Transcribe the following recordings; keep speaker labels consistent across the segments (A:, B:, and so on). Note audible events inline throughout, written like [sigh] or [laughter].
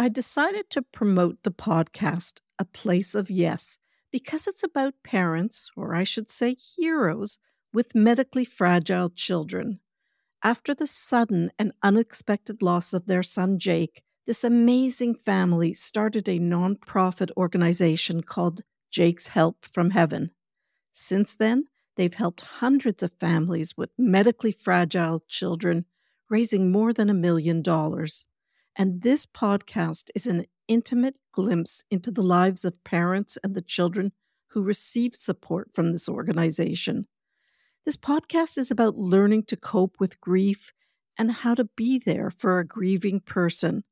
A: I decided to promote the podcast, A Place of Yes, because it's about parents, or I should say heroes, with medically fragile children. After the sudden and unexpected loss of their son Jake, this amazing family started a nonprofit organization called Jake's Help from Heaven. Since then, they've helped hundreds of families with medically fragile children, raising more than a million dollars. And this podcast is an intimate glimpse into the lives of parents and the children who receive support from this organization. This podcast is about learning to cope with grief and how to be there for a grieving person.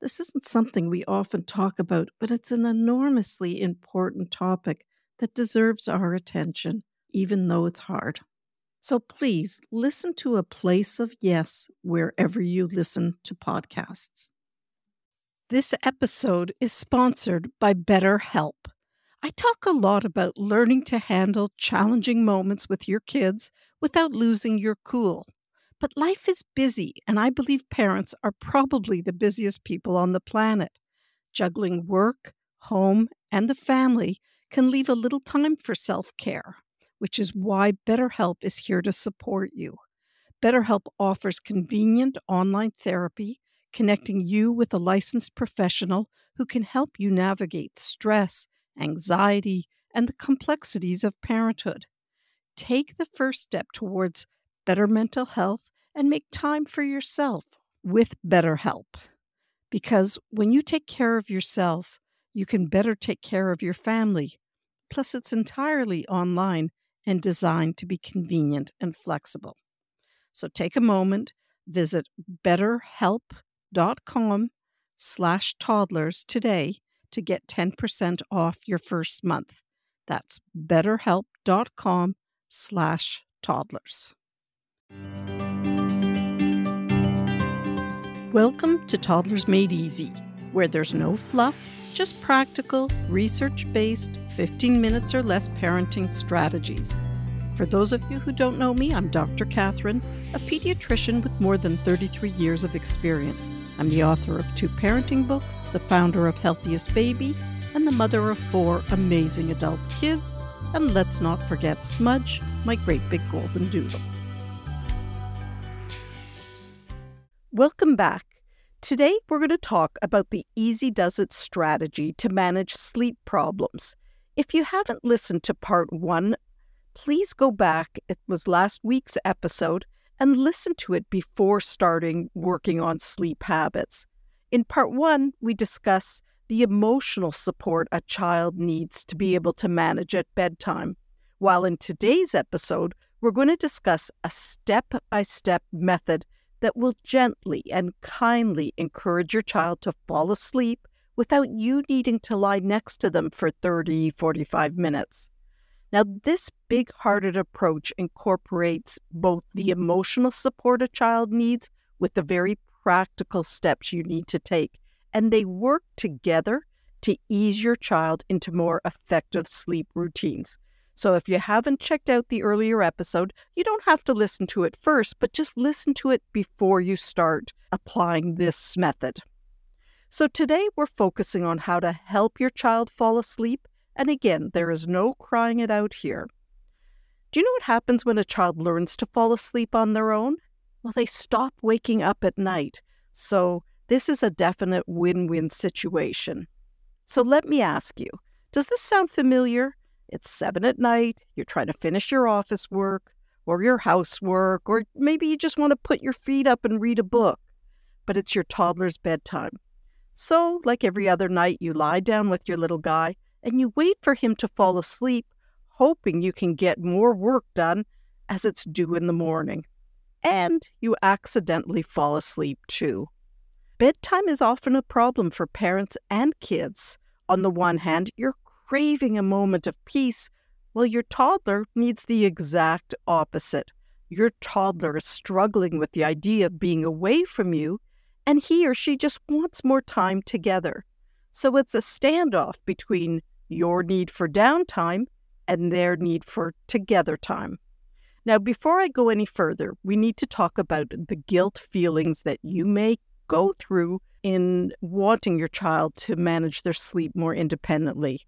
A: This isn't something we often talk about, but it's an enormously important topic that deserves our attention, even though it's hard. So please listen to A Place of Yes wherever you listen to podcasts. This episode is sponsored by BetterHelp. I talk a lot about learning to handle challenging moments with your kids without losing your cool. But life is busy, and I believe parents are probably the busiest people on the planet. Juggling work, home, and the family can leave a little time for self care, which is why BetterHelp is here to support you. BetterHelp offers convenient online therapy, connecting you with a licensed professional who can help you navigate stress, anxiety, and the complexities of parenthood. Take the first step towards better mental health, and make time for yourself with BetterHelp. Because when you take care of yourself, you can better take care of your family. Plus, it's entirely online and designed to be convenient and flexible. So take a moment, visit betterhelp.com slash toddlers today to get 10% off your first month. That's betterhelp.com slash toddlers. Welcome to Toddlers Made Easy, where there's no fluff, just practical, research based, 15 minutes or less parenting strategies. For those of you who don't know me, I'm Dr. Cathryn, a pediatrician with more than 33 years of experience. I'm the author of two parenting books, the founder of Healthiest Baby, and the mother of four amazing adult kids. And let's not forget Smudge, my great big golden doodle. Welcome back. Today, we're going to talk about the Easy Does It strategy to manage sleep problems. If you haven't listened to part one, please go back. It was last week's episode and listen to it before starting working on sleep habits. In part one, we discuss the emotional support a child needs to be able to manage at bedtime. While in today's episode, we're going to discuss a step by step method that will gently and kindly encourage your child to fall asleep without you needing to lie next to them for 30, 45 minutes. Now, this big hearted approach incorporates both the emotional support a child needs with the very practical steps you need to take, and they work together to ease your child into more effective sleep routines. So if you haven't checked out the earlier episode, you don't have to listen to it first, but just listen to it before you start applying this method. So today we're focusing on how to help your child fall asleep. And again, mm. there is no crying it out here. Do you know what happens when a child learns to fall asleep on their own? Well, they stop waking up at night. So this is a definite win win situation. So let me ask you does this sound familiar? It's seven at night, you're trying to finish your office work or your housework, or maybe you just want to put your feet up and read a book, but it's your toddler's bedtime. So, like every other night, you lie down with your little guy and you wait for him to fall mm. asleep, hoping you can get more work done as it's due in the morning. And you accidentally fall asleep too. Bedtime is often a problem for parents and kids. On the one hand, you're craving a moment of peace, while your toddler needs the exact opposite. Your toddler is struggling with the idea of being away from you, and he or she just wants more time together. So it's a standoff between your need for downtime and their need for together time. Now, before I go any further, we need to talk about the guilt feelings that you may go through in wanting your child to manage their sleep more independently.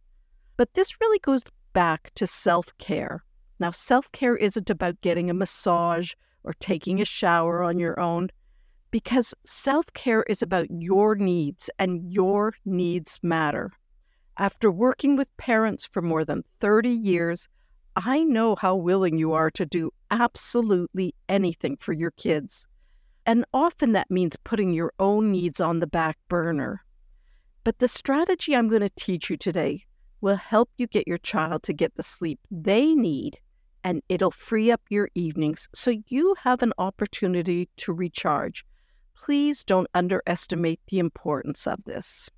A: But this really goes back to self care. Now, self care isn't about getting a massage or taking a shower on your own, because self care is about your needs and your needs matter. After working with parents for more than 30 years, I know how willing you are to do absolutely anything for your kids. And often that means putting your own needs on the back burner. But the strategy I'm going to teach you today will help you get your child to get the sleep they need, and it'll free up your evenings so you have an opportunity to recharge. Please don't underestimate the importance of this.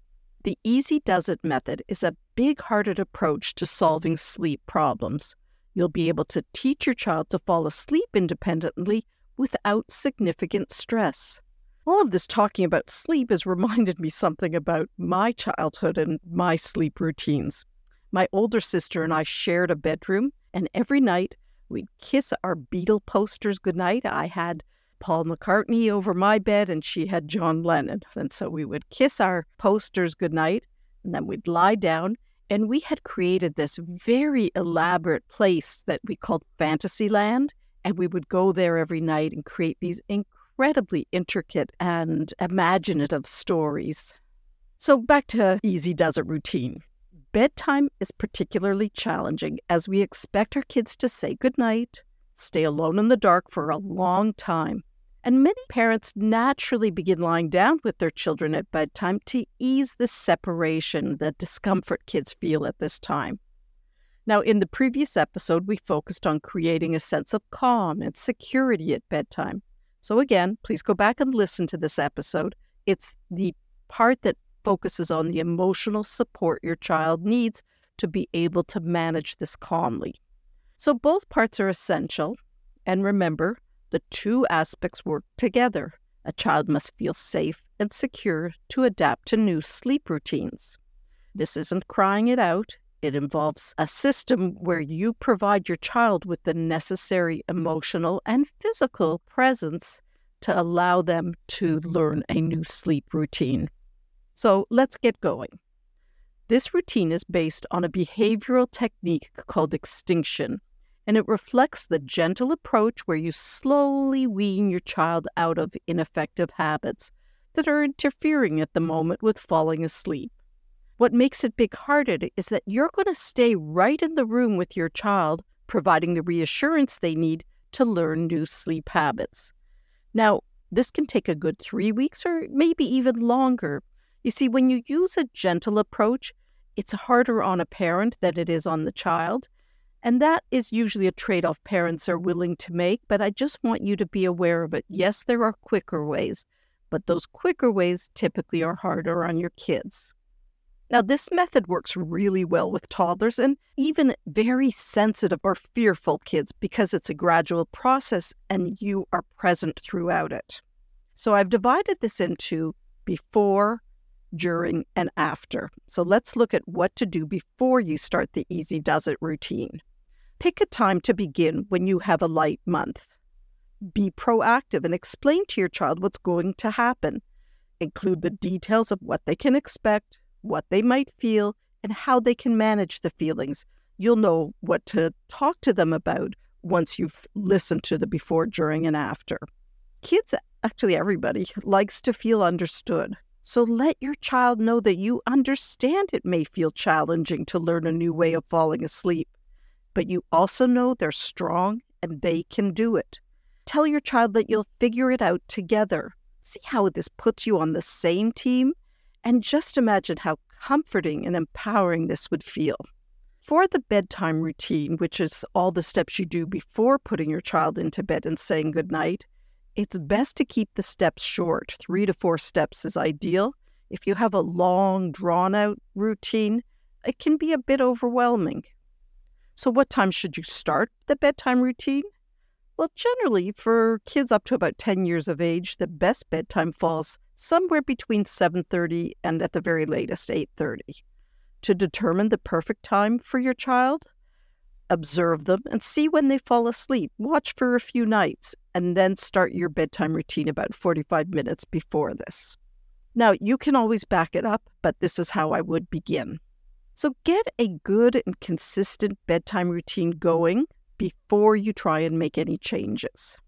A: The Easy Does It method is a big hearted approach to solving sleep problems. You'll be able to teach your child to fall asleep independently without significant stress. All of this talking about sleep has [laughs] reminded me something about my childhood and my sleep routines. My older sister and I shared a bedroom, and every night we'd kiss our Beatle posters goodnight. I had Paul McCartney over my bed, and she had John Lennon. And so we would kiss our posters goodnight, and then we'd lie down. And we had created this very elaborate place that we called Fantasyland. And we would go there every night and create these incredibly intricate and imaginative stories. So, back to Easy Does It routine. Bedtime is particularly challenging as we expect our kids to say goodnight, stay alone in the dark for a long time. And many parents naturally begin lying down with their children at bedtime to ease the separation, the discomfort kids feel at this time. Now, in the previous episode, we focused on creating a sense of calm and security at bedtime. So, again, please go back and listen to this episode. It's the part that focuses on the emotional support your child needs to be able to manage this calmly. So, both parts are essential. And remember, the two aspects work together. A child must feel safe and secure to adapt to new sleep routines. This isn't crying it out, it involves a system where you provide your child with the necessary emotional and physical presence to allow them to learn a new sleep routine. So let's get going. This routine is based on a behavioral technique called extinction, and it reflects the gentle approach where you slowly wean your child out of ineffective habits that are interfering at the moment with falling asleep. What makes it big hearted is that you're going to stay right in the room with your child, providing the reassurance they need to learn new sleep habits. Now, this can take a good three weeks or maybe even longer. You see, when you use a gentle approach, it's harder on a parent than it is on the child. And that is usually a trade off parents are willing to make, but I just want you to be aware of it. Yes, there are quicker ways, but those quicker ways typically are harder on your kids. Now, this method works really well with toddlers and even very sensitive or fearful kids because it's a gradual process and you are present throughout it. So, I've divided this into before, during, and after. So, let's look at what to do before you start the Easy Does It routine. Pick a time to begin when you have a light month. Be proactive and explain to your child what's going to happen. Include the details of what they can expect, what they might feel, and how they can manage the feelings. You'll know what to talk to them about once you've listened to the before, during, and after. Kids, actually, everybody likes to feel understood. So let your child know that you understand it may feel challenging to learn a new way of falling asleep, but you also know they're strong and they can do it. Tell your child that you'll figure it out together. See how this puts you on the same team and just imagine how comforting and empowering this would feel. For the bedtime routine, which is all the steps you do before putting your child into bed and saying goodnight, it's best to keep the steps short. Three to four steps is ideal. If you have a long, drawn out routine, it can be a bit overwhelming. So, what time should you start the bedtime routine? Well, generally, for kids up to about 10 years of age, the best bedtime falls somewhere between 7:30 and at the very latest 8:30. To determine the perfect time for your child, observe them and see when they fall asleep. Watch for a few nights and then start your bedtime routine about 45 minutes before this. Now, you can always back it up, but this is how I would begin. So, get a good and consistent bedtime routine going before you try and make any changes.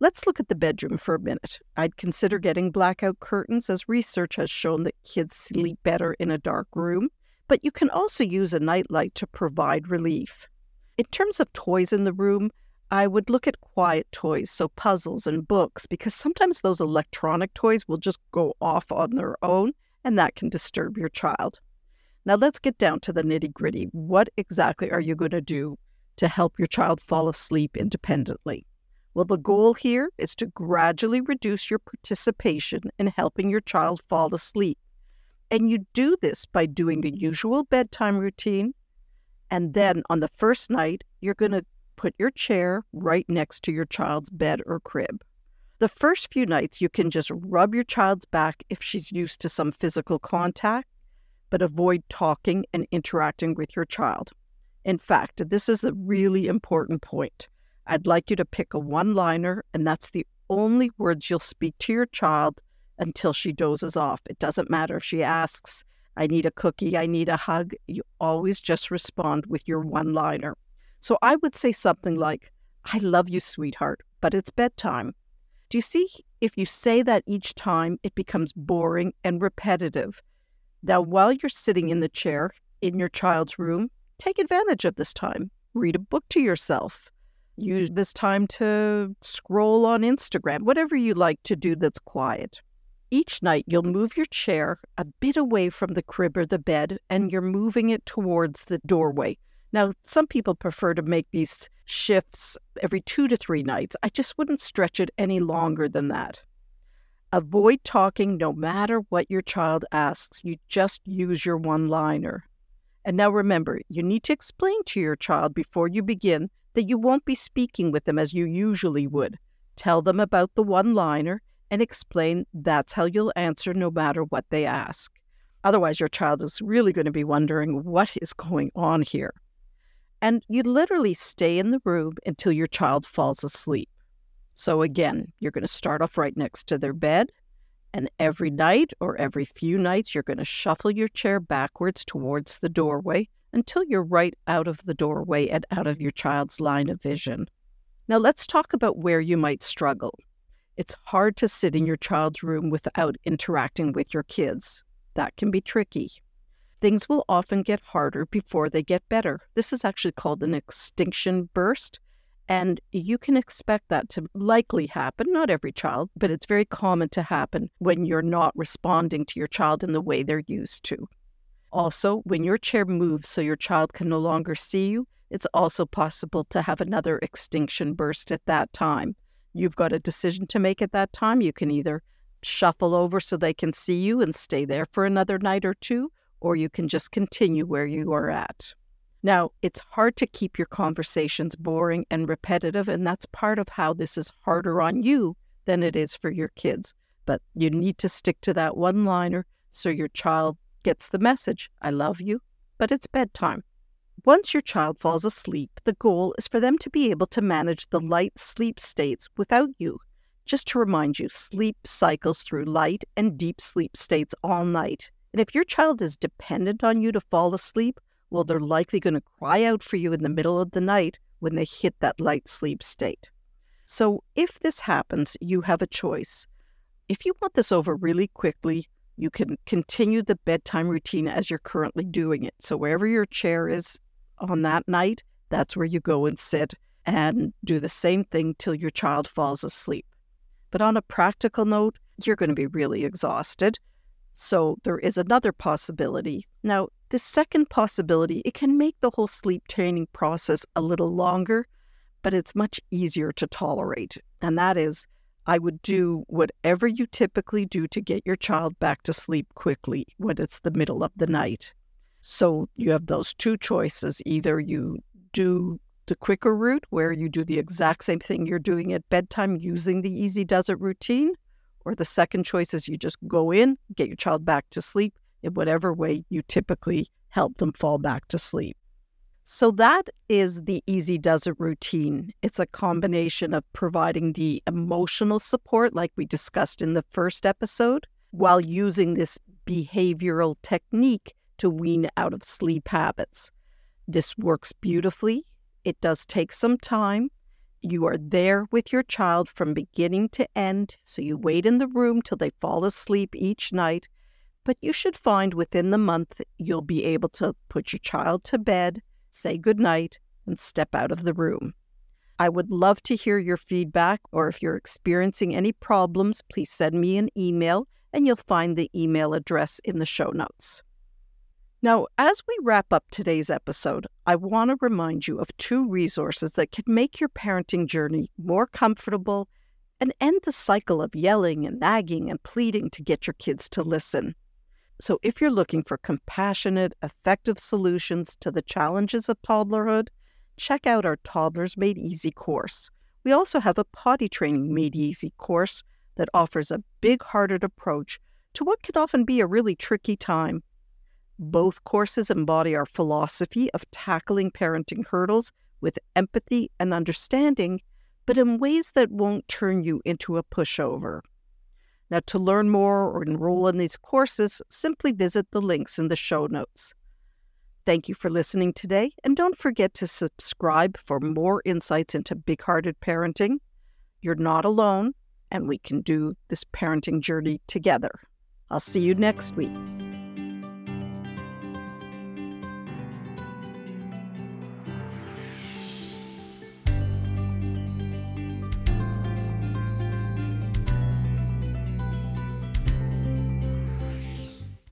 A: Let's look at the bedroom for a minute. I'd consider getting blackout curtains, as research has shown that kids sleep better in a dark room, but you can also use a nightlight to provide relief. In terms of toys in the room, I would look at quiet toys, so puzzles and books, because sometimes those electronic toys will just go off on their own, and that can disturb your child. Now, let's get down to the nitty gritty. What exactly are you going to do to help your child fall asleep independently? Well, the goal here is to gradually reduce your participation in helping your child fall asleep. And you do this by doing the usual bedtime routine. And then on the first night, you're going to put your chair right next to your child's bed or crib. The first few nights, you can just rub your child's back if she's used to some physical contact, but avoid talking and interacting with your child. In fact, this is a really important point. I'd like you to pick a one liner, and that's the only words you'll speak to your child until she dozes off. It doesn't matter if she asks, I need a cookie, I need a hug. You always just respond with your one liner. So I would say something like, I love you, sweetheart, but it's bedtime. Do you see? If you say that each time, it becomes boring and repetitive. Now, while you're sitting in the chair in your child's room, take advantage of this time. Read a book to yourself. Use this time to scroll on Instagram, whatever you like to do that's quiet. Each night, you'll move your chair a bit away from the crib or the bed, and you're moving it towards the doorway now, some people prefer to make these shifts every two to three nights. I just wouldn't stretch it any longer than that. Avoid talking no matter what your child asks. You just use your one liner. And now remember, you need to explain to your child before you begin that you won't be speaking with them as you usually would. Tell them about the one liner and explain that's how you'll answer no matter what they ask. Otherwise, your child is really going to be wondering what is going on here. And you literally stay in the room until your child falls asleep. So, again, you're going to start off right next to their bed. And every night or every few nights, you're going to shuffle your chair backwards towards the doorway until you're right out of the doorway and out of your child's line of vision. Now, let's talk about where you might struggle. It's hard to sit in your child's room without interacting with your kids. That can be tricky things will often get harder before they get better. This is actually called an extinction burst. And you can expect that to likely happen, not every child, but it's very common to happen when you're not responding to your child in the way they're used to. Also, when your chair moves so your child can no longer see you, it's also possible to have another extinction burst at that time. You've got a decision to make at that time. You can either shuffle over so they can see you and stay there for another night or two, or you can just continue where you are at. Now, it's hard to keep your conversations boring and repetitive, and that's part of how this is harder on you than it is for your kids. But you need to stick to that one liner so your child gets the message I love you, but it's bedtime. Once your child falls asleep, the goal is for them to be able to manage the light sleep states without you. Just to remind you, sleep cycles through light and deep sleep states all night. And if your child is dependent on you to fall asleep, well, they're likely going to cry out for you in the middle of the night when they hit that light sleep state. So if this happens, you have a choice. If you want this over really quickly, you can continue the bedtime routine as you're currently doing it. So wherever your chair is on that night, that's where you go and sit and do the same thing till your child falls asleep. But on a practical note, you're going to be really exhausted. So there is another possibility. Now, the second possibility, it can make the whole sleep training process a little longer, but it's much easier to tolerate. And that is, I would hmm. do whatever you typically do to get your child back to sleep quickly when it's the middle of the night. So you have those two choices. Either you do the quicker route where you do the exact same thing you're doing at bedtime using the Easy Does It routine, or the second choice is you just go in, get your child back to sleep in whatever way you typically help them fall back to sleep. So that is the Easy Does It routine. It's a combination of providing the emotional support, like we discussed in the first episode, while using this behavioral technique to wean out of sleep habits. This works beautifully. It does take some time. You are there with your child from beginning to end, so you wait in the room till they fall asleep each night. But you should find within the month you'll be able to put your child to bed, say goodnight, and step out of the room. I would love to hear your feedback, or if you're experiencing any problems, please send me an email, and you'll find the email address in the show notes. Now, as we wrap up today's episode, I want to remind you of two resources that can make your parenting journey more comfortable and end the cycle of yelling and nagging and pleading to get your kids to listen. So, if you're looking for compassionate, effective solutions to the challenges of toddlerhood, check out our Toddlers Made Easy course. We also have a potty training made easy course that offers a big hearted approach to what can often be a really tricky time. Both courses embody our philosophy of tackling parenting hurdles with empathy and understanding, but in ways that won't turn you into a pushover. Now, to learn more or enroll in these courses, simply visit the links in the show notes. Thank you for listening today, and don't forget to subscribe for more insights into big hearted parenting. You're not alone, and we can do this parenting journey together. I'll see you next week.